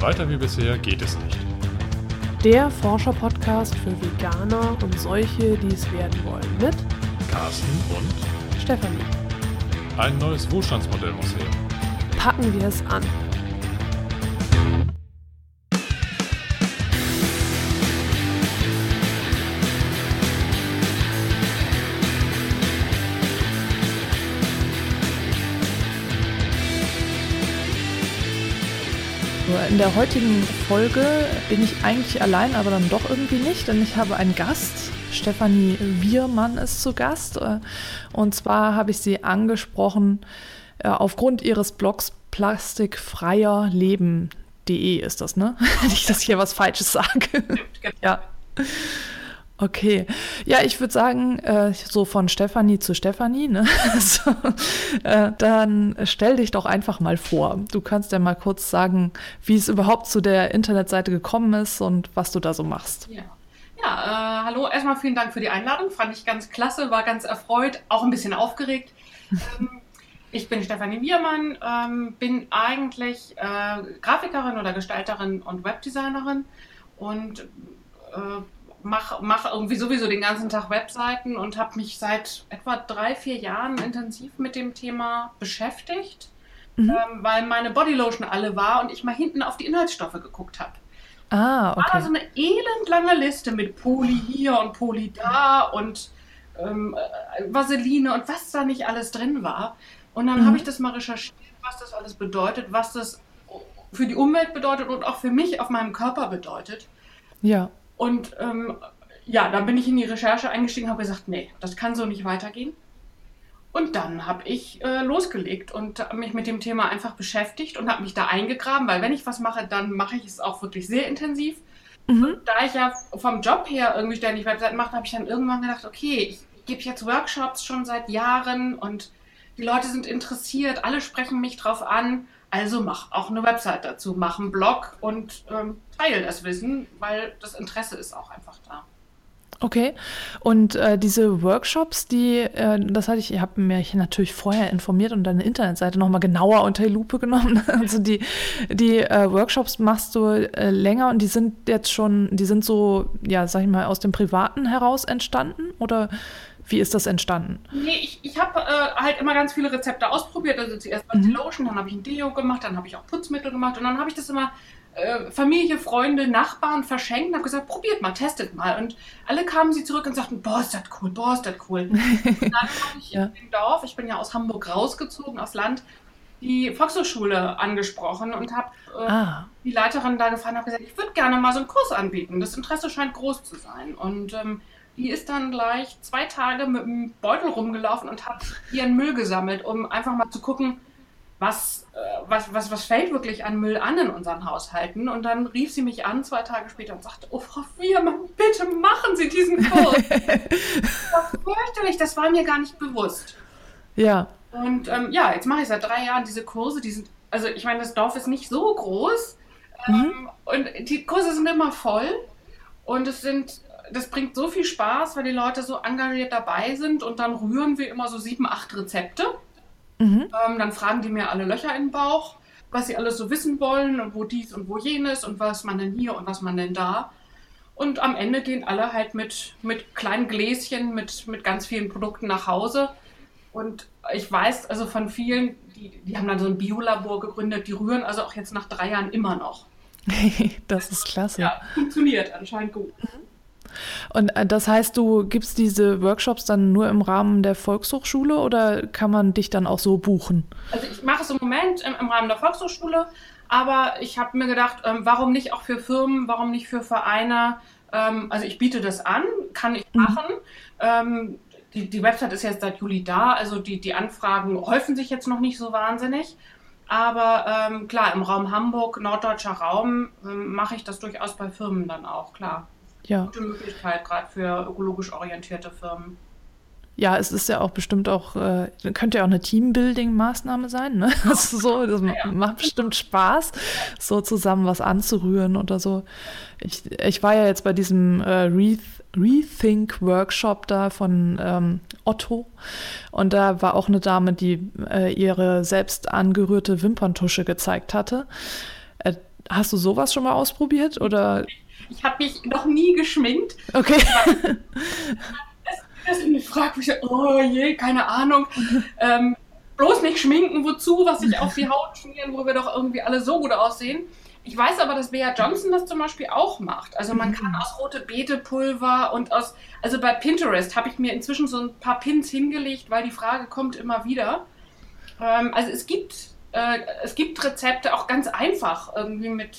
Weiter wie bisher geht es nicht. Der Forscher-Podcast für Veganer und solche, die es werden wollen. Mit Carsten und Stefanie. ein neues Wohlstandsmodell muss her. Packen wir es an. In der heutigen Folge bin ich eigentlich allein, aber dann doch irgendwie nicht, denn ich habe einen Gast. Stefanie Wiermann ist zu Gast. äh, Und zwar habe ich sie angesprochen äh, aufgrund ihres Blogs plastikfreierleben.de ist das, ne? Nicht, dass ich hier was Falsches sage. ja. Okay. Ja, ich würde sagen, äh, so von Stefanie zu Stefanie, ne? so, äh, dann stell dich doch einfach mal vor. Du kannst ja mal kurz sagen, wie es überhaupt zu der Internetseite gekommen ist und was du da so machst. Ja, ja äh, hallo, erstmal vielen Dank für die Einladung. Fand ich ganz klasse, war ganz erfreut, auch ein bisschen aufgeregt. ähm, ich bin Stefanie Wiermann, ähm, bin eigentlich äh, Grafikerin oder Gestalterin und Webdesignerin und äh, mache mach irgendwie sowieso den ganzen Tag Webseiten und habe mich seit etwa drei, vier Jahren intensiv mit dem Thema beschäftigt, Mhm. ähm, weil meine Bodylotion alle war und ich mal hinten auf die Inhaltsstoffe geguckt habe Ah, war da so okay. eine elendlange Liste mit Poli hier und Poli da und ähm, äh, Vaseline und was da nicht alles drin war. Und dann Mhm. habe ich das mal recherchiert, was das alles bedeutet, was das für die Umwelt bedeutet und auch für mich auf meinem Körper bedeutet. Ja. Und ähm, ja, dann bin ich in die Recherche eingestiegen und habe gesagt, nee, das kann so nicht weitergehen. Und dann habe ich äh, losgelegt und mich mit dem Thema einfach beschäftigt und habe mich da eingegraben, weil wenn ich was mache, dann mache ich es auch wirklich sehr intensiv. Mhm. Da ich ja vom Job her irgendwie ständig Webseiten mache, habe ich dann irgendwann gedacht, okay, ich gebe jetzt Workshops schon seit Jahren und die Leute sind interessiert, alle sprechen mich drauf an. Also mach auch eine Website dazu, mach einen Blog und ähm, teile das Wissen, weil das Interesse ist auch einfach da. Okay. Und äh, diese Workshops, die, äh, das hatte ich, ich habe mich natürlich vorher informiert und deine Internetseite nochmal genauer unter die Lupe genommen. Also die, die äh, Workshops machst du äh, länger und die sind jetzt schon, die sind so, ja, sag ich mal, aus dem Privaten heraus entstanden? Oder wie ist das entstanden? Nee, ich, ich habe äh, halt immer ganz viele Rezepte ausprobiert. Also zuerst mal die Mhm. Lotion, dann habe ich ein Deo gemacht, dann habe ich auch Putzmittel gemacht und dann habe ich das immer äh, Familie, Freunde, Nachbarn verschenkt und habe gesagt, probiert mal, testet mal. Und alle kamen sie zurück und sagten, boah, ist das cool, boah, ist das cool. und dann habe ich Ja. im Dorf, ich bin ja aus Hamburg rausgezogen, aufs Land, die Volkshochschule angesprochen und habe äh, Ah, die Leiterin da gefahren und habe gesagt, ich würde gerne mal so einen Kurs anbieten. Das Interesse scheint groß zu sein. Und ähm, die ist dann gleich zwei Tage mit einem Beutel rumgelaufen und hat ihren Müll gesammelt, um einfach mal zu gucken, was, äh, was, was, was fällt wirklich an Müll an in unseren Haushalten. Und dann rief sie mich an, zwei Tage später, und sagte, oh Frau Wiermann, bitte machen Sie diesen Kurs. das war fürchterlich, das war mir gar nicht bewusst. ja. Und ähm, ja, jetzt mache ich seit drei Jahren diese Kurse. Die sind, also ich meine, das Dorf ist nicht so groß. Ähm, und die Kurse sind immer voll. Und es sind, das bringt so viel Spaß, weil die Leute so engagiert dabei sind. Und dann rühren wir immer so sieben, acht Rezepte. Mhm. Ähm, dann fragen die mir alle Löcher im Bauch, was sie alles so wissen wollen und wo dies und wo jenes und was man denn hier und was man denn da. Und am Ende gehen alle halt mit, mit kleinen Gläschen, mit, mit ganz vielen Produkten nach Hause. Und ich weiß also von vielen, die, die haben dann so ein Biolabor gegründet, die rühren also auch jetzt nach drei Jahren immer noch. das ist klasse. Ja, funktioniert anscheinend gut. Und äh, das heißt, du gibst diese Workshops dann nur im Rahmen der Volkshochschule oder kann man dich dann auch so buchen? Also ich mache es im Moment im, im Rahmen der Volkshochschule, aber ich habe mir gedacht, ähm, warum nicht auch für Firmen, warum nicht für Vereine? Ähm, also ich biete das an, kann ich Mhm. machen. Ähm, die, die Website ist jetzt seit Juli da, also die, die Anfragen häufen sich jetzt noch nicht so wahnsinnig. Aber ähm, klar, im Raum Hamburg, norddeutscher Raum, ähm, mache ich das durchaus bei Firmen dann auch, klar. Ja. Gute Möglichkeit, gerade für ökologisch orientierte Firmen. Ja, es ist ja auch bestimmt auch, äh, könnte ja auch eine Teambuilding-Maßnahme sein, ne? Das ist so, das macht bestimmt Spaß, so zusammen was anzurühren oder so. Ich, ich war ja jetzt bei diesem äh, Re Rethink-Workshop da von ähm, Otto und da war auch eine Dame, die äh, ihre selbst angerührte Wimperntusche gezeigt hatte. Äh, Hast du sowas schon mal ausprobiert oder? Ich habe mich noch nie geschminkt. Okay. Das ist eine Frage, wo ich oh je, keine Ahnung. ähm, bloß nicht schminken, wozu, was sich auf die Haut schmieren, wo wir doch irgendwie alle so gut aussehen. Ich weiß aber, dass Bea Johnson das zum Beispiel auch macht. Also man kann aus rote Beete-Pulver und aus, also bei Pinterest habe ich mir inzwischen so ein paar Pins hingelegt, weil die Frage kommt immer wieder. Ähm, also es gibt, äh, es gibt Rezepte auch ganz einfach irgendwie mit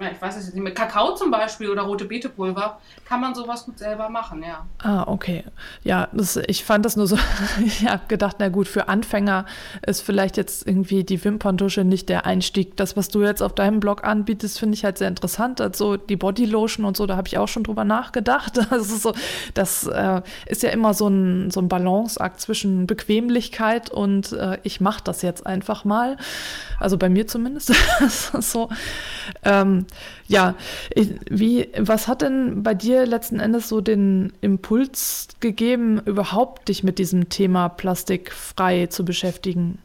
ich weiß es nicht, mit Kakao zum Beispiel oder rote Beetepulver kann man sowas gut selber machen, ja. Ah, okay. Ja, das, ich fand das nur so, ich habe gedacht, na gut, für Anfänger ist vielleicht jetzt irgendwie die Wimperntusche nicht der Einstieg. Das, was du jetzt auf deinem Blog anbietest, finde ich halt sehr interessant. Also die Bodylotion und so, da habe ich auch schon drüber nachgedacht. Das ist so, das äh, ist ja immer so ein, so ein Balanceakt zwischen Bequemlichkeit und äh, ich mache das jetzt einfach mal. Also bei mir zumindest. so. Ähm, ja, wie, was hat denn bei dir letzten Endes so den Impuls gegeben, überhaupt dich mit diesem Thema plastikfrei zu beschäftigen?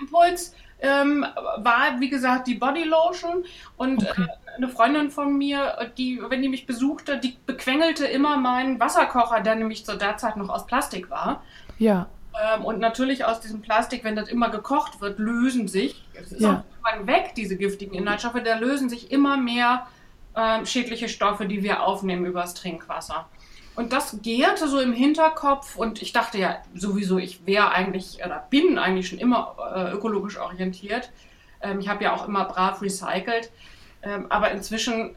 Impuls ähm, war, wie gesagt, die Bodylotion und okay. äh, eine Freundin von mir, die, wenn die mich besuchte, die bequengelte immer meinen Wasserkocher, der nämlich zu der Zeit noch aus Plastik war. Ja. Ähm, und natürlich aus diesem Plastik, wenn das immer gekocht wird, lösen sich, es ist ja. auch irgendwann weg, diese giftigen Inhaltsstoffe, da lösen sich immer mehr äh, schädliche Stoffe, die wir aufnehmen übers Trinkwasser. Und das gärte so im Hinterkopf und ich dachte ja sowieso, ich wäre eigentlich oder bin eigentlich schon immer äh, ökologisch orientiert. Ähm, ich habe ja auch immer brav recycelt. Ähm, aber inzwischen äh,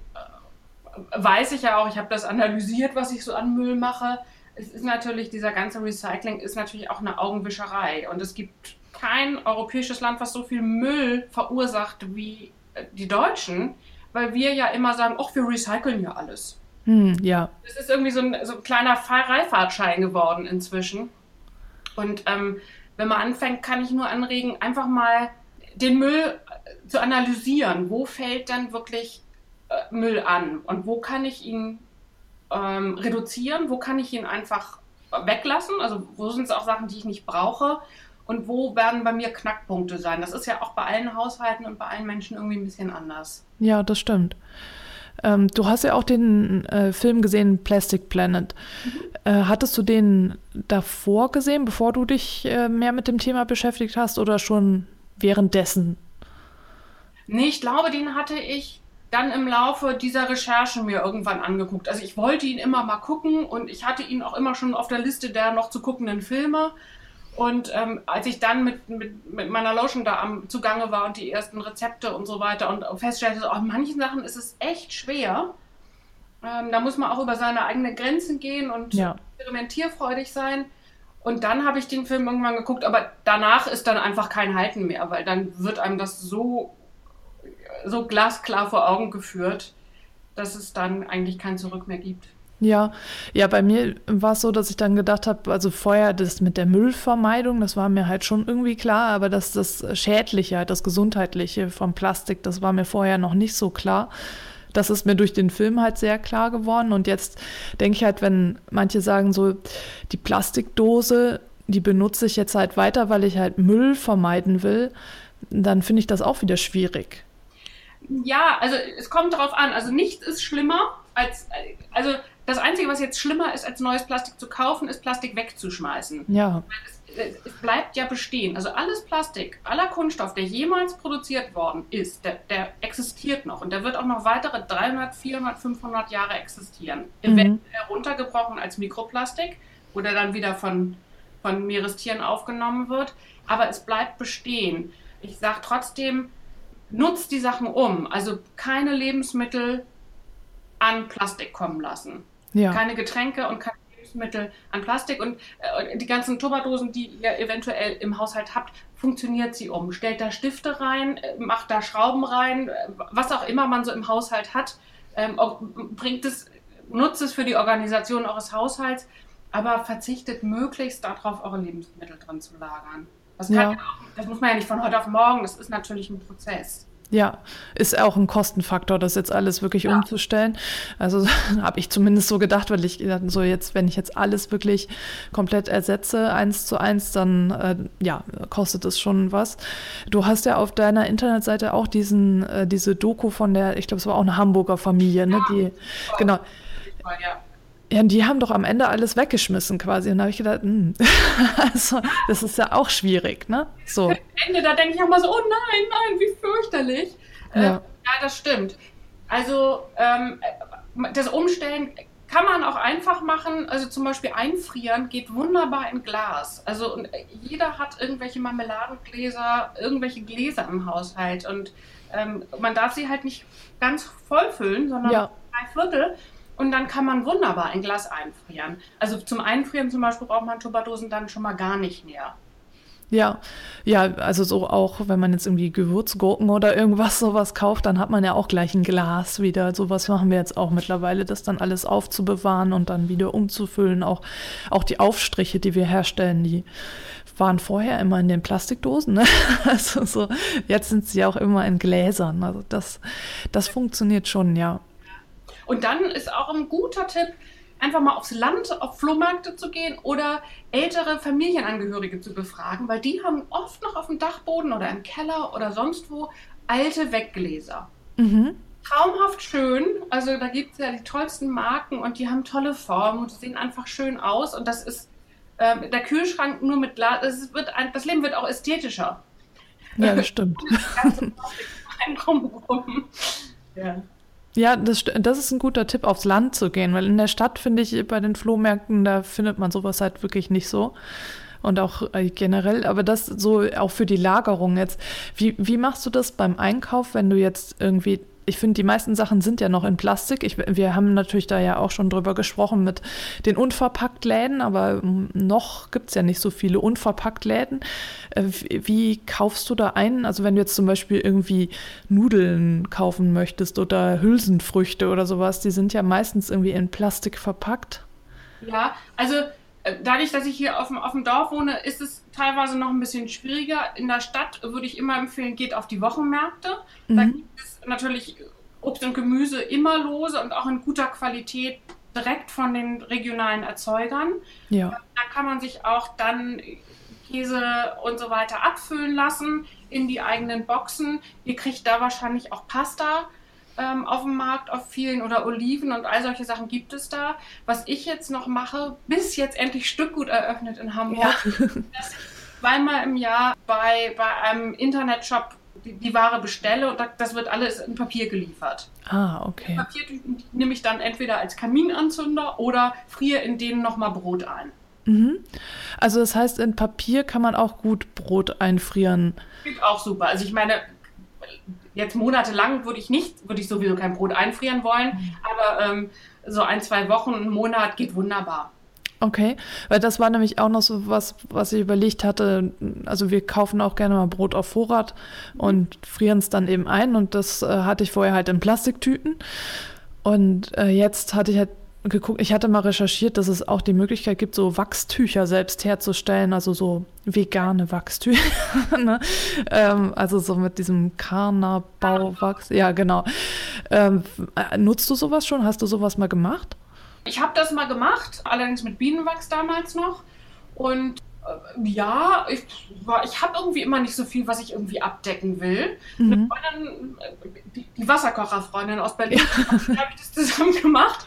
weiß ich ja auch, ich habe das analysiert, was ich so an Müll mache es ist natürlich, dieser ganze Recycling ist natürlich auch eine Augenwischerei. Und es gibt kein europäisches Land, was so viel Müll verursacht wie äh, die Deutschen, weil wir ja immer sagen, ach, wir recyceln ja alles. Hm, ja. Es ist irgendwie so ein, so ein kleiner Freifahrtschein geworden inzwischen. Und ähm, wenn man anfängt, kann ich nur anregen, einfach mal den Müll zu analysieren. Wo fällt denn wirklich äh, Müll an und wo kann ich ihn ähm, reduzieren? Wo kann ich ihn einfach weglassen? Also wo sind es auch Sachen, die ich nicht brauche? Und wo werden bei mir Knackpunkte sein? Das ist ja auch bei allen Haushalten und bei allen Menschen irgendwie ein bisschen anders. Ja, das stimmt. Ähm, du hast ja auch den äh, Film gesehen, Plastic Planet. Mhm. Äh, hattest du den davor gesehen, bevor du dich äh, mehr mit dem Thema beschäftigt hast oder schon währenddessen? Nee, ich glaube, den hatte ich dann im Laufe dieser Recherchen mir irgendwann angeguckt. Also ich wollte ihn immer mal gucken und ich hatte ihn auch immer schon auf der Liste der noch zu guckenden Filme. Und ähm, als ich dann mit, mit, mit, meiner Lotion da am Zugange war und die ersten Rezepte und so weiter und feststellte, auch in manchen Sachen ist es echt schwer. Ähm, da muss man auch über seine eigenen Grenzen gehen und ja. experimentierfreudig sein. Und dann habe ich den Film irgendwann geguckt, aber danach ist dann einfach kein Halten mehr, weil dann wird einem das so so glasklar vor Augen geführt, dass es dann eigentlich kein Zurück mehr gibt. Ja, ja, bei mir war es so, dass ich dann gedacht habe, also vorher das mit der Müllvermeidung, das war mir halt schon irgendwie klar, aber dass das Schädliche, das Gesundheitliche vom Plastik, das war mir vorher noch nicht so klar. Das ist mir durch den Film halt sehr klar geworden. Und jetzt denke ich halt, wenn manche sagen so, die Plastikdose, die benutze ich jetzt halt weiter, weil ich halt Müll vermeiden will, dann finde ich das auch wieder schwierig. Ja, also es kommt darauf an. Also nichts ist schlimmer als, also das Einzige, was jetzt schlimmer ist, als neues Plastik zu kaufen, ist Plastik wegzuschmeißen. Ja. Es, es bleibt ja bestehen. Also alles Plastik, aller Kunststoff, der jemals produziert worden ist, der, der, existiert noch und der wird auch noch weitere 300, 400, 500 Jahre existieren. Mhm. Eventuell heruntergebrochen als Mikroplastik, wo der dann wieder von, von Meerestieren aufgenommen wird. Aber es bleibt bestehen. Ich sage trotzdem, nutzt die Sachen um. Also keine Lebensmittel an Plastik kommen lassen. Ja. Keine Getränke und keine Lebensmittel an Plastik. Und äh, die ganzen Tupperdosen, die ihr eventuell im Haushalt habt, funktioniert sie um. Stellt da Stifte rein, äh, macht da Schrauben rein, äh, was auch immer man so im Haushalt hat. Ähm, bringt es, nutzt es für die Organisation eures Haushalts, aber verzichtet möglichst darauf, eure Lebensmittel drin zu lagern. Das, ja. ja das, muss man ja nicht von heute auf morgen, das ist natürlich ein Prozess. Ja, ist auch ein Kostenfaktor, das jetzt alles wirklich ja. umzustellen. Also habe ich zumindest so gedacht, weil ich gedacht, so jetzt, wenn ich jetzt alles wirklich komplett ersetze, eins zu eins, dann äh, ja, kostet es schon was. Du hast ja auf deiner Internetseite auch diesen, äh, diese Doku von der, ich glaube, es war auch eine Hamburger Familie, ne? Die, genau. Ja. Ja, die haben doch am Ende alles weggeschmissen quasi. Und da habe ich gedacht. Hm, also, das ist ja auch schwierig, ne? So. Am Ende, da denke ich auch mal so, oh nein, nein, wie fürchterlich. Äh, ja, äh, ja das stimmt. Also ähm, das Umstellen kann man auch einfach machen. Also zum Beispiel einfrieren geht wunderbar in Glas. Also jeder hat irgendwelche Marmeladengläser, irgendwelche Gläser im Haushalt. Und ähm, man darf sie halt nicht ganz voll füllen, sondern ja. drei Viertel. Und dann kann man wunderbar ein Glas einfrieren. Also zum Einfrieren zum Beispiel braucht man Tupperdosen dann schon mal gar nicht mehr. Ja, ja, also so auch, wenn man jetzt irgendwie Gewürzgurken oder irgendwas sowas kauft, dann hat man ja auch gleich ein Glas wieder. Sowas machen wir jetzt auch mittlerweile, das dann alles aufzubewahren und dann wieder umzufüllen. Auch, auch die Aufstriche, die wir herstellen, die waren vorher immer in den Plastikdosen. Ne? Also so, jetzt sind sie auch immer in Gläsern. Also das, das funktioniert schon, ja. Und dann ist auch ein guter Tipp, einfach mal aufs Land, auf Flohmärkte zu gehen oder ältere Familienangehörige zu befragen, weil die haben oft noch auf dem Dachboden oder im Keller oder sonst wo alte Weggläser. Mhm. Traumhaft schön. Also da gibt es ja die tollsten Marken und die haben tolle Formen und die sehen einfach schön aus. Und das ist äh, der Kühlschrank nur mit Glas. Das, wird ein, das Leben wird auch ästhetischer. Ja, das stimmt. ja. Ja, das, das ist ein guter Tipp, aufs Land zu gehen, weil in der Stadt finde ich bei den Flohmärkten, da findet man sowas halt wirklich nicht so. Und auch äh, generell, aber das so auch für die Lagerung jetzt. Wie, wie machst du das beim Einkauf, wenn du jetzt irgendwie ich finde, die meisten Sachen sind ja noch in Plastik. Ich, wir haben natürlich da ja auch schon drüber gesprochen mit den Unverpacktläden, aber noch gibt es ja nicht so viele Unverpacktläden. Äh, wie kaufst du da ein? Also wenn du jetzt zum Beispiel irgendwie Nudeln kaufen möchtest oder Hülsenfrüchte oder sowas, die sind ja meistens irgendwie in Plastik verpackt. Ja, also dadurch, dass ich hier auf dem, auf dem Dorf wohne, ist es teilweise noch ein bisschen schwieriger. In der Stadt würde ich immer empfehlen, geht auf die Wochenmärkte. Mhm. Da gibt es natürlich Obst und Gemüse immer lose und auch in guter Qualität direkt von den regionalen Erzeugern. Ja. Da kann man sich auch dann Käse und so weiter abfüllen lassen in die eigenen Boxen. Ihr kriegt da wahrscheinlich auch Pasta ähm, auf dem Markt, auf vielen oder Oliven und all solche Sachen gibt es da. Was ich jetzt noch mache, bis jetzt endlich Stückgut eröffnet in Hamburg, ja. dass ich zweimal im Jahr bei, bei einem Internetshop die, die Ware bestelle und das wird alles in Papier geliefert. Ah, okay. Papier nehme ich dann entweder als Kaminanzünder oder friere in denen nochmal Brot ein. Mhm. Also das heißt, in Papier kann man auch gut Brot einfrieren. Geht auch super. Also ich meine, jetzt monatelang würde ich nicht, würde ich sowieso kein Brot einfrieren wollen, mhm. aber ähm, so ein, zwei Wochen, einen Monat geht wunderbar. Okay, weil das war nämlich auch noch so was, was ich überlegt hatte. Also wir kaufen auch gerne mal Brot auf Vorrat und frieren es dann eben ein und das äh, hatte ich vorher halt in Plastiktüten. Und äh, jetzt hatte ich halt geguckt, ich hatte mal recherchiert, dass es auch die Möglichkeit gibt, so Wachstücher selbst herzustellen, also so vegane Wachstücher. ne? ähm, also so mit diesem Karna-Bauwachs. Ja, genau. Ähm, äh, nutzt du sowas schon? Hast du sowas mal gemacht? Ich habe das mal gemacht, allerdings mit Bienenwachs damals noch. Und ja, ich, ich habe irgendwie immer nicht so viel, was ich irgendwie abdecken will. Mhm. Freundin, äh, die, die Wasserkocherfreundin aus Berlin, ja. habe ich das zusammen gemacht.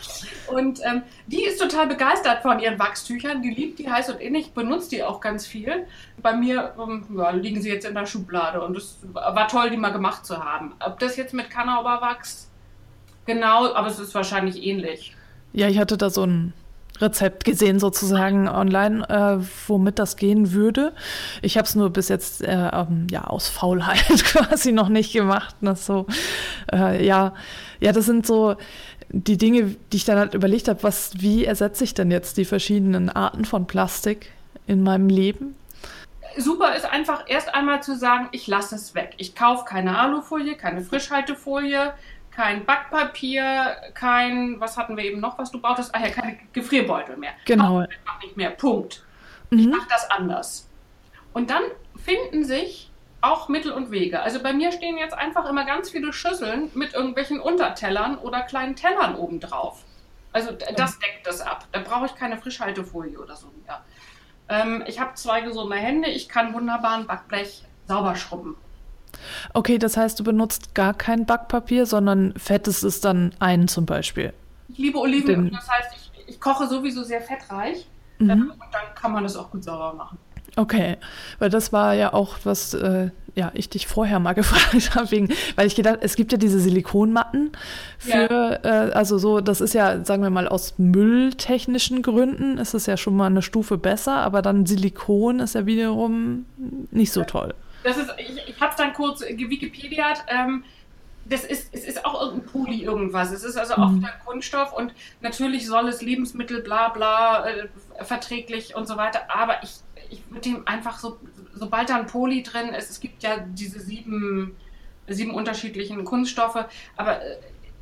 Und ähm, die ist total begeistert von ihren Wachstüchern. Die liebt die heiß und innig, benutzt die auch ganz viel. Bei mir ähm, ja, liegen sie jetzt in der Schublade und es war toll, die mal gemacht zu haben. Ob das jetzt mit Kannauberwachs genau, aber es ist wahrscheinlich ähnlich. Ja, ich hatte da so ein Rezept gesehen sozusagen online, äh, womit das gehen würde. Ich habe es nur bis jetzt äh, ähm, ja aus Faulheit quasi noch nicht gemacht. Ne? So, äh, ja, ja, das sind so die Dinge, die ich dann halt überlegt habe, was, wie ersetze ich denn jetzt die verschiedenen Arten von Plastik in meinem Leben? Super ist einfach erst einmal zu sagen, ich lasse es weg. Ich kaufe keine Alufolie, keine Frischhaltefolie, kein Backpapier, kein, was hatten wir eben noch, was du bautest? Ach ja, keine Gefrierbeutel mehr. Genau. Einfach nicht mehr. Punkt. Mhm. Ich mache das anders. Und dann finden sich auch Mittel und Wege. Also bei mir stehen jetzt einfach immer ganz viele Schüsseln mit irgendwelchen Untertellern oder kleinen Tellern obendrauf. Also das deckt das ab. Da brauche ich keine Frischhaltefolie oder so mehr. Ähm, ich habe zwei gesunde Hände. Ich kann wunderbar ein Backblech sauber schrubben. Okay, das heißt, du benutzt gar kein Backpapier, sondern fettest es dann ein zum Beispiel. Ich liebe Oliven. Den, das heißt, ich, ich, koche sowieso sehr fettreich. Mhm. Ähm, und dann kann man das auch gut sauber machen. Okay, weil das war ja auch was, äh, ja, ich dich vorher mal gefragt habe, wegen, weil ich gedacht, es gibt ja diese Silikonmatten für, ja. äh, also so, das ist ja, sagen wir mal, aus mülltechnischen Gründen ist es ja schon mal eine Stufe besser, aber dann Silikon ist ja wiederum nicht so toll. Das ist, ich, ich habe es dann kurz gewikipediat, ähm, das ist, es ist auch irgendein Poly irgendwas. Es ist also auch mhm. Kunststoff und natürlich soll es Lebensmittel, bla bla, äh, verträglich und so weiter, aber ich ich würde dem einfach so, sobald da ein Poly drin ist, es gibt ja diese sieben, sieben unterschiedlichen Kunststoffe, aber äh,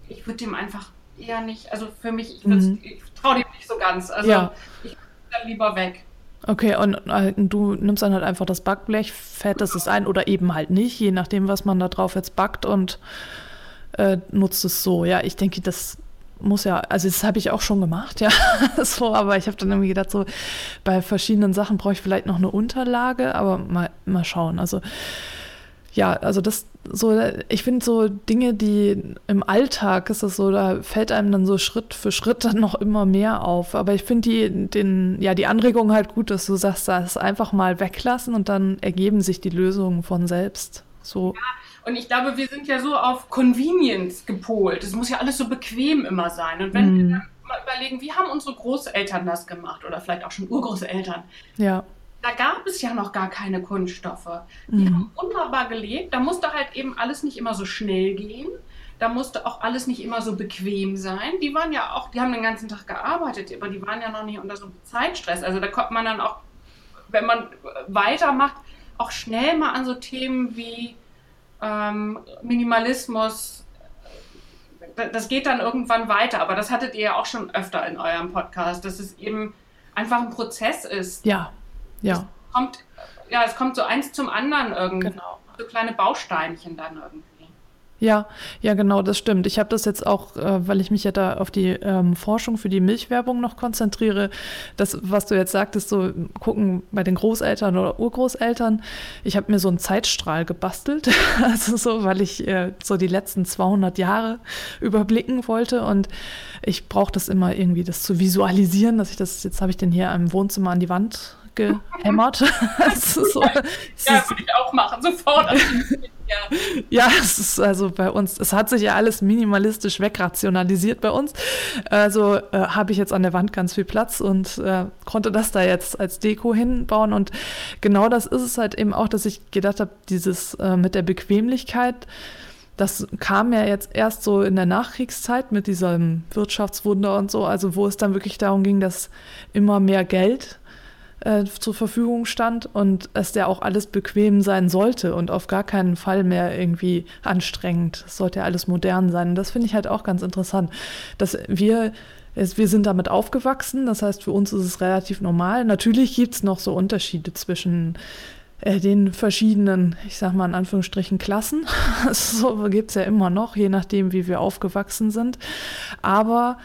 ich würde dem einfach eher nicht, also für mich, ich, mhm. ich traue dem nicht so ganz. Also ja. ich dann lieber weg. Okay, und äh, du nimmst dann halt einfach das Backblech, fettest es ein oder eben halt nicht, je nachdem, was man da drauf jetzt backt und äh, nutzt es so. Ja, ich denke, das muss ja, also das habe ich auch schon gemacht, ja, so, aber ich habe dann irgendwie gedacht, so bei verschiedenen Sachen brauche ich vielleicht noch eine Unterlage, aber mal, mal schauen. Also ja, also das so, ich finde so Dinge, die im Alltag ist das so, da fällt einem dann so Schritt für Schritt dann noch immer mehr auf. Aber ich finde die, den, ja, die Anregung halt gut, dass du sagst, das einfach mal weglassen und dann ergeben sich die Lösungen von selbst. So. Ja und ich glaube, wir sind ja so auf Convenience gepolt. Es muss ja alles so bequem immer sein. Und wenn mm. wir dann mal überlegen, wie haben unsere Großeltern das gemacht oder vielleicht auch schon Urgroßeltern? Ja. Da gab es ja noch gar keine Kunststoffe. Die mm. haben wunderbar gelebt. Da musste halt eben alles nicht immer so schnell gehen. Da musste auch alles nicht immer so bequem sein. Die waren ja auch, die haben den ganzen Tag gearbeitet, aber die waren ja noch nicht unter so Zeitstress. Also da kommt man dann auch, wenn man weitermacht, auch schnell mal an so Themen wie ähm, Minimalismus, das geht dann irgendwann weiter, aber das hattet ihr ja auch schon öfter in eurem Podcast, dass es eben einfach ein Prozess ist. Ja, ja. Es kommt, ja, es kommt so eins zum anderen irgendwie. Genau. So kleine Bausteinchen dann irgendwie. Ja, ja, genau, das stimmt. Ich habe das jetzt auch, äh, weil ich mich ja da auf die ähm, Forschung für die Milchwerbung noch konzentriere, das, was du jetzt sagtest, so gucken bei den Großeltern oder Urgroßeltern. Ich habe mir so einen Zeitstrahl gebastelt, also so, weil ich äh, so die letzten 200 Jahre überblicken wollte und ich brauche das immer irgendwie, das zu visualisieren, dass ich das, jetzt habe ich den hier im Wohnzimmer an die Wand gehämmert. so, ja, würde ich auch machen, sofort. Ja. ja, es ist also bei uns, es hat sich ja alles minimalistisch wegrationalisiert bei uns. Also äh, habe ich jetzt an der Wand ganz viel Platz und äh, konnte das da jetzt als Deko hinbauen. Und genau das ist es halt eben auch, dass ich gedacht habe, dieses äh, mit der Bequemlichkeit, das kam ja jetzt erst so in der Nachkriegszeit mit diesem Wirtschaftswunder und so, also wo es dann wirklich darum ging, dass immer mehr Geld äh, zur Verfügung stand und es ja auch alles bequem sein sollte und auf gar keinen Fall mehr irgendwie anstrengend. Es sollte ja alles modern sein. Das finde ich halt auch ganz interessant, dass wir wir sind damit aufgewachsen, das heißt, für uns ist es relativ normal. Natürlich gibt es noch so Unterschiede zwischen den verschiedenen, ich sag mal in Anführungsstrichen, Klassen. so gibt es ja immer noch, je nachdem, wie wir aufgewachsen sind. Aber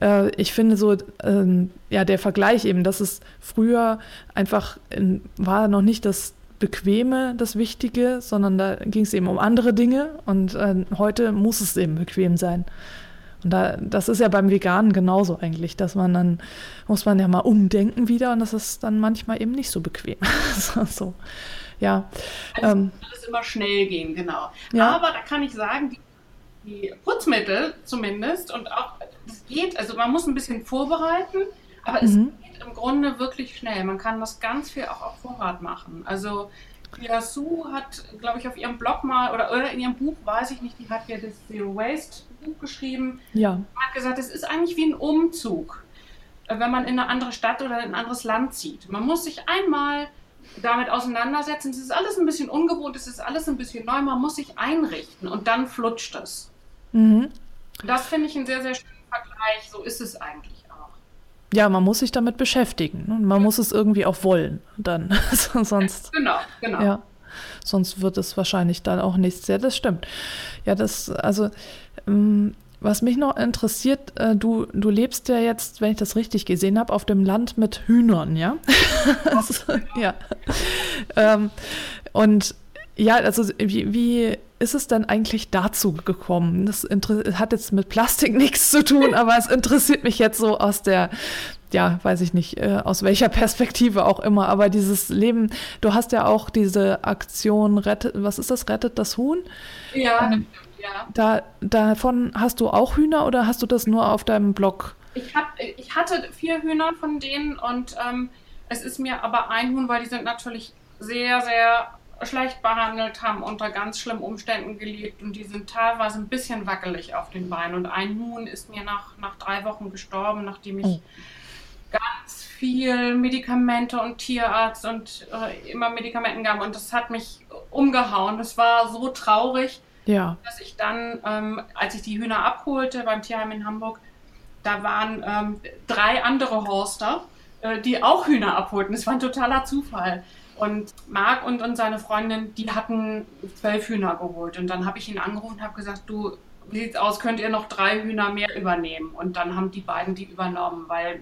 äh, ich finde so, ähm, ja, der Vergleich eben, dass es früher einfach in, war noch nicht das Bequeme das Wichtige, sondern da ging es eben um andere Dinge und äh, heute muss es eben bequem sein. Und da, das ist ja beim Veganen genauso eigentlich, dass man dann, muss man ja mal umdenken wieder und das ist dann manchmal eben nicht so bequem. so, ja. Also ähm, alles immer schnell gehen, genau. Ja. Aber da kann ich sagen, die, die Putzmittel zumindest und auch, es geht, also man muss ein bisschen vorbereiten, aber es mhm. geht im Grunde wirklich schnell. Man kann das ganz viel auch auf Vorrat machen. Also Pia Su hat, glaube ich, auf ihrem Blog mal oder, oder in ihrem Buch, weiß ich nicht, die hat ja das Zero Waste Buch geschrieben. Ja. Hat gesagt, es ist eigentlich wie ein Umzug, äh, wenn man in eine andere Stadt oder in ein anderes Land zieht. Man muss sich einmal damit auseinandersetzen. Es ist alles ein bisschen ungewohnt, es ist alles ein bisschen neu. Man muss sich einrichten und dann flutscht es. Mhm. Das finde ich einen sehr, sehr schönen Vergleich. So ist es eigentlich. Ja, man muss sich damit beschäftigen. Ne? Man ja. muss es irgendwie auch wollen, dann. Sonst. Genau, genau. Ja. sonst wird es wahrscheinlich dann auch nichts. Ja, das stimmt. Ja, das, also, ähm, was mich noch interessiert, äh, du, du lebst ja jetzt, wenn ich das richtig gesehen habe, auf dem Land mit Hühnern, ja? also, ja. Ähm, und ja, also wie, wie ist es denn eigentlich dazu gekommen? Das hat jetzt mit Plastik nichts zu tun, aber es interessiert mich jetzt so aus der, ja, weiß ich nicht, äh, aus welcher Perspektive auch immer, aber dieses Leben, du hast ja auch diese Aktion Rettet, was ist das, Rettet das Huhn? Ja, ähm, ja. Da, davon hast du auch Hühner oder hast du das nur auf deinem Blog? Ich, hab, ich hatte vier Hühner von denen und ähm, es ist mir aber ein Huhn, weil die sind natürlich sehr, sehr schlecht behandelt, haben unter ganz schlimmen Umständen gelebt und die sind teilweise ein bisschen wackelig auf den Beinen. Und ein Huhn ist mir nach, nach drei Wochen gestorben, nachdem ich oh. ganz viel Medikamente und Tierarzt und äh, immer Medikamenten gab. Und das hat mich umgehauen. Das war so traurig, ja. dass ich dann, ähm, als ich die Hühner abholte beim Tierheim in Hamburg, da waren ähm, drei andere Horster, äh, die auch Hühner abholten. Das war ein totaler Zufall. Und Marc und, und seine Freundin, die hatten zwölf Hühner geholt. Und dann habe ich ihn angerufen und habe gesagt, du, wie sieht's aus, könnt ihr noch drei Hühner mehr übernehmen? Und dann haben die beiden die übernommen, weil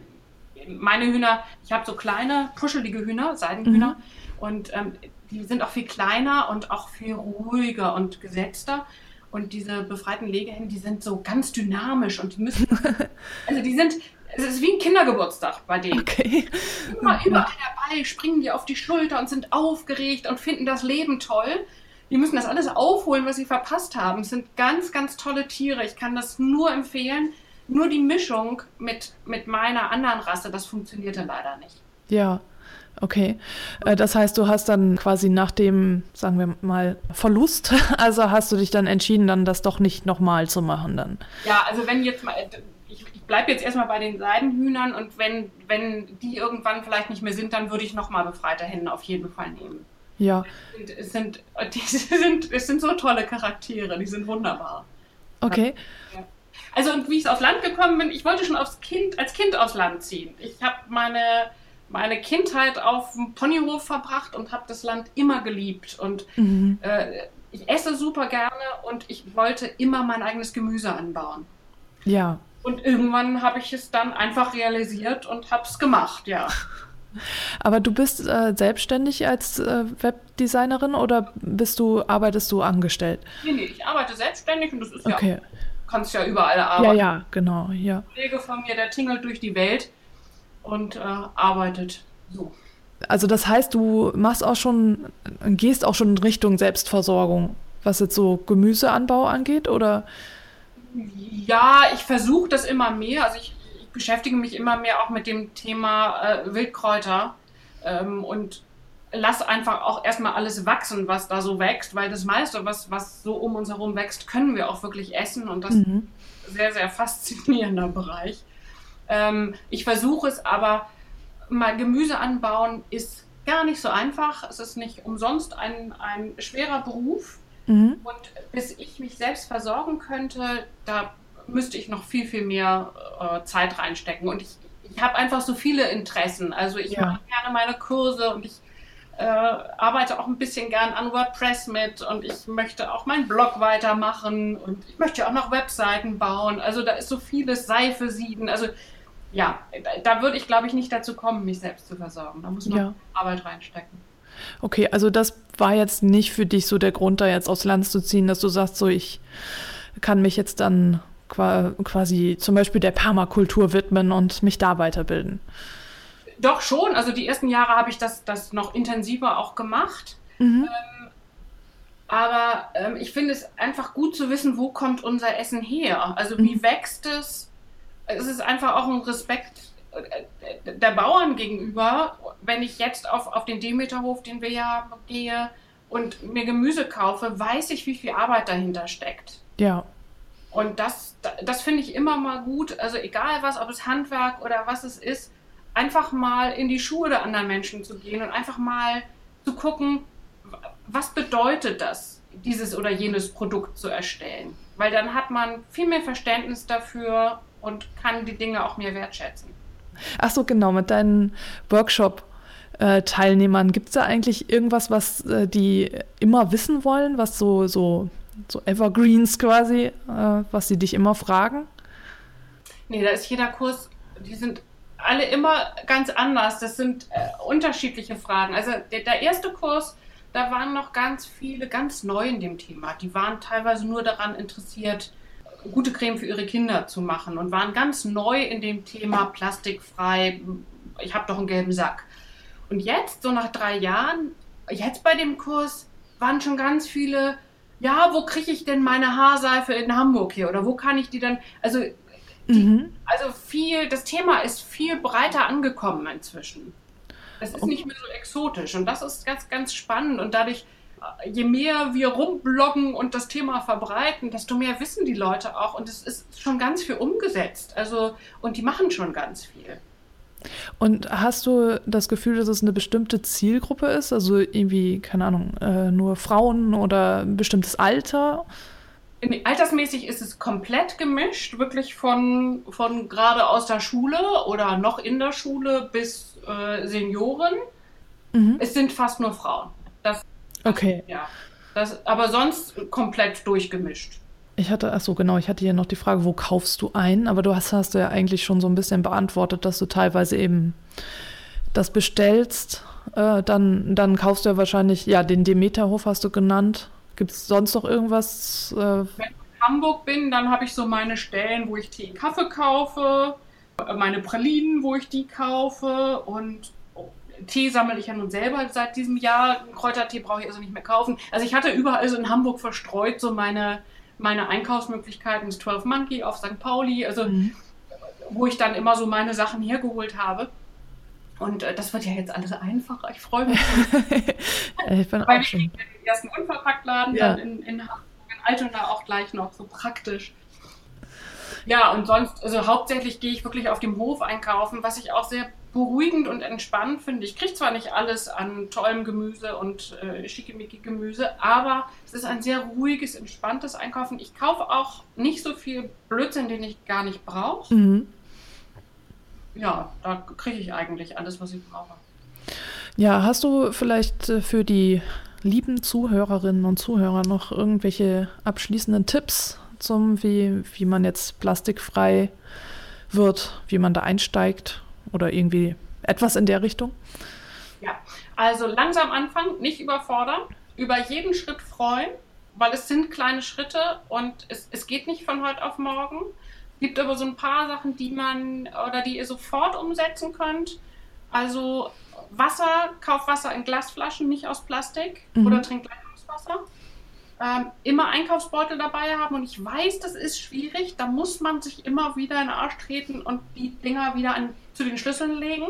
meine Hühner, ich habe so kleine, puschelige Hühner, Seidenhühner. Mhm. Und ähm, die sind auch viel kleiner und auch viel ruhiger und gesetzter. Und diese befreiten Legehennen, die sind so ganz dynamisch und die müssen, also die sind, es ist wie ein Kindergeburtstag bei denen. Okay. Immer überall dabei, springen die auf die Schulter und sind aufgeregt und finden das Leben toll. Die müssen das alles aufholen, was sie verpasst haben. Es sind ganz, ganz tolle Tiere. Ich kann das nur empfehlen. Nur die Mischung mit, mit meiner anderen Rasse, das funktionierte leider nicht. Ja. Okay, äh, das heißt, du hast dann quasi nach dem, sagen wir mal, Verlust, also hast du dich dann entschieden, dann das doch nicht nochmal zu machen dann. Ja, also wenn jetzt mal, bleibe jetzt erstmal bei den Seidenhühnern und wenn, wenn die irgendwann vielleicht nicht mehr sind, dann würde ich nochmal befreite Hände auf jeden Fall nehmen. Ja. Es sind, die sind, es sind so tolle Charaktere, die sind wunderbar. Okay. Ja. Also und wie ich aufs Land gekommen bin, ich wollte schon aufs Kind, als Kind aufs Land ziehen. Ich habe meine, meine Kindheit auf dem Ponyhof verbracht und habe das Land immer geliebt. Und mhm. äh, ich esse super gerne und ich wollte immer mein eigenes Gemüse anbauen. Ja. Und irgendwann habe ich es dann einfach realisiert und habe es gemacht, ja. Aber du bist äh, selbstständig als äh, Webdesignerin oder bist du, arbeitest du angestellt? Nee, nee, ich arbeite selbstständig und das ist okay. ja, kannst ja überall arbeiten. Ja, ja, genau, ja. Ein Kollege von mir, der tingelt durch die Welt und äh, arbeitet so. Also das heißt, du machst auch schon, gehst auch schon in Richtung Selbstversorgung, was jetzt so Gemüseanbau angeht, oder? Ja, ich versuche das immer mehr. Also ich, ich, beschäftige mich immer mehr auch mit dem Thema äh, Wildkräuter ähm, und lass einfach auch erstmal alles wachsen, was da so wächst, weil das meiste, was, was so um uns herum wächst, können wir auch wirklich essen und das mhm. ist ein sehr, sehr faszinierender Bereich. Ähm, ich versuche es aber, mal Gemüse anbauen ist gar nicht so einfach. Es ist nicht umsonst ein, ein schwerer Beruf. Mhm. Und bis ich mich selbst versorgen könnte, da müsste ich noch viel, viel mehr äh, Zeit reinstecken. Und ich, ich habe einfach so viele Interessen. Also ich ja. mache gerne meine Kurse und ich äh, arbeite auch ein bisschen gern an WordPress mit und ich möchte auch meinen Blog weitermachen und ich möchte auch noch Webseiten bauen. Also da ist so vieles Seife sieden. Also ja, da, da würde ich, glaube ich, nicht dazu kommen, mich selbst zu versorgen. Da muss man ja. Arbeit reinstecken. Okay, also das war jetzt nicht für dich so der Grund, da jetzt aufs Land zu ziehen, dass du sagst, so ich kann mich jetzt dann quasi zum Beispiel der Permakultur widmen und mich da weiterbilden. Doch schon, also die ersten Jahre habe ich das, das noch intensiver auch gemacht. Mhm. Ähm, aber ähm, ich finde es einfach gut zu wissen, wo kommt unser Essen her? Also wie mhm. wächst es? Es ist einfach auch ein Respekt der Bauern gegenüber, wenn ich jetzt auf, auf den Demeterhof, den wir ja gehe, und mir Gemüse kaufe, weiß ich, wie viel Arbeit dahinter steckt. Ja. Und das, das finde ich immer mal gut. Also egal was, ob es Handwerk oder was es ist, einfach mal in die Schuhe der anderen Menschen zu gehen und einfach mal zu gucken, was bedeutet das, dieses oder jenes Produkt zu erstellen. Weil dann hat man viel mehr Verständnis dafür und kann die Dinge auch mehr wertschätzen. Ach so, genau, mit deinem Workshop. äh. Gibt es da eigentlich irgendwas, was äh, die immer wissen wollen, was so, so, so Evergreens quasi, äh, was sie dich immer fragen? Nee, da ist jeder Kurs, die sind alle immer ganz anders. Das sind äh, unterschiedliche Fragen. Also der, der erste Kurs, da waren noch ganz viele ganz neu in dem Thema. Die waren teilweise nur daran interessiert, gute Creme für ihre Kinder zu machen und waren ganz neu in dem Thema plastikfrei. Ich habe doch einen gelben Sack. Und jetzt, so nach drei Jahren, jetzt bei dem Kurs, waren schon ganz viele, ja, wo kriege ich denn meine Haarseife in Hamburg hier? Oder wo kann ich die dann, also, die, mhm. also viel, das Thema ist viel breiter angekommen inzwischen. Es ist nicht mehr so exotisch und das ist ganz, ganz spannend und dadurch, je mehr wir rumbloggen und das Thema verbreiten, desto mehr wissen die Leute auch und es ist schon ganz viel umgesetzt. Also, und die machen schon ganz viel. Und hast du das Gefühl, dass es eine bestimmte Zielgruppe ist? Also irgendwie, keine Ahnung, äh, nur Frauen oder ein bestimmtes Alter? Altersmäßig ist es komplett gemischt, wirklich von, von gerade aus der Schule oder noch in der Schule bis äh, Senioren. Mhm. Es sind fast nur Frauen. Das, okay. Ja. Das, aber sonst komplett durchgemischt. Ich hatte, ach so, genau, ich hatte hier noch die Frage, wo kaufst du ein? Aber du hast, hast du ja eigentlich schon so ein bisschen beantwortet, dass du teilweise eben das bestellst. Äh, dann, dann kaufst du ja wahrscheinlich, ja, den Demeterhof hast du genannt. Gibt es sonst noch irgendwas? Äh Wenn ich in Hamburg bin, dann habe ich so meine Stellen, wo ich Tee und Kaffee kaufe, meine Pralinen, wo ich die kaufe und Tee sammle ich ja nun selber seit diesem Jahr. Kräutertee brauche ich also nicht mehr kaufen. Also ich hatte überall so in Hamburg verstreut so meine meine Einkaufsmöglichkeiten, das 12 Monkey auf St. Pauli, also mhm. wo ich dann immer so meine Sachen hergeholt habe. Und äh, das wird ja jetzt alles einfacher. Ich freue mich. ich bin Weil auch schon. den ersten Unverpacktladen ja. dann in, in Hamburg, in Altona auch gleich noch, so praktisch. Ja, und sonst, also hauptsächlich gehe ich wirklich auf dem Hof einkaufen, was ich auch sehr beruhigend und entspannend finde. Ich kriege zwar nicht alles an tollem Gemüse und äh, schickimicki Gemüse, aber es ist ein sehr ruhiges, entspanntes Einkaufen. Ich kaufe auch nicht so viel Blödsinn, den ich gar nicht brauche. Mhm. Ja, da kriege ich eigentlich alles, was ich brauche. Ja, hast du vielleicht äh, für die lieben Zuhörerinnen und Zuhörer noch irgendwelche abschließenden Tipps zum, wie, wie man jetzt plastikfrei wird, wie man da einsteigt oder irgendwie etwas in der Richtung? Ja, also langsam anfangen, nicht überfordern, über jeden Schritt freuen, weil es sind kleine Schritte und es, es geht nicht von heute auf morgen. Es gibt aber so ein paar Sachen, die man oder die ihr sofort umsetzen könnt. Also Wasser, kauft Wasser in Glasflaschen, nicht aus Plastik mhm. oder trinkt Leitungswasser ähm, immer Einkaufsbeutel dabei haben. Und ich weiß, das ist schwierig. Da muss man sich immer wieder in den Arsch treten und die Dinger wieder an, zu den Schlüsseln legen.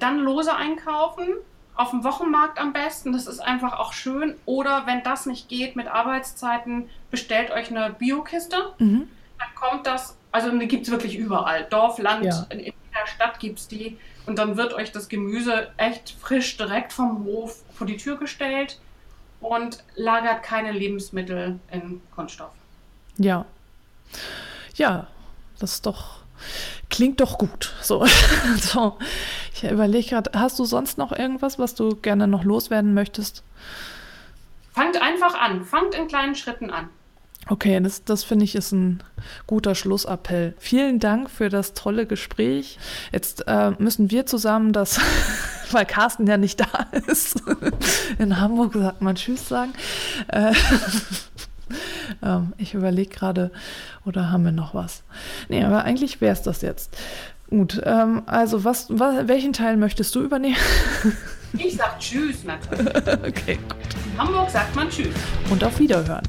Dann lose einkaufen. Auf dem Wochenmarkt am besten. Das ist einfach auch schön. Oder wenn das nicht geht mit Arbeitszeiten, bestellt euch eine Biokiste. Mhm. Dann kommt das, also die gibt es wirklich überall. Dorf, Land, ja. in, in der Stadt gibt es die. Und dann wird euch das Gemüse echt frisch direkt vom Hof vor die Tür gestellt und lagert keine Lebensmittel in Kunststoff. Ja. Ja, das ist doch. Klingt doch gut. So. so. Ich überlege gerade, hast du sonst noch irgendwas, was du gerne noch loswerden möchtest? Fangt einfach an. Fangt in kleinen Schritten an. Okay, das, das finde ich ist ein guter Schlussappell. Vielen Dank für das tolle Gespräch. Jetzt äh, müssen wir zusammen das, weil Carsten ja nicht da ist, in Hamburg sagt man Tschüss sagen. Äh, ähm, ich überlege gerade, oder haben wir noch was? Nee, aber eigentlich wäre es das jetzt. Gut, ähm, also was, was, welchen Teil möchtest du übernehmen? ich sag Tschüss natürlich. okay, gut. In Hamburg sagt man Tschüss. Und auf Wiederhören.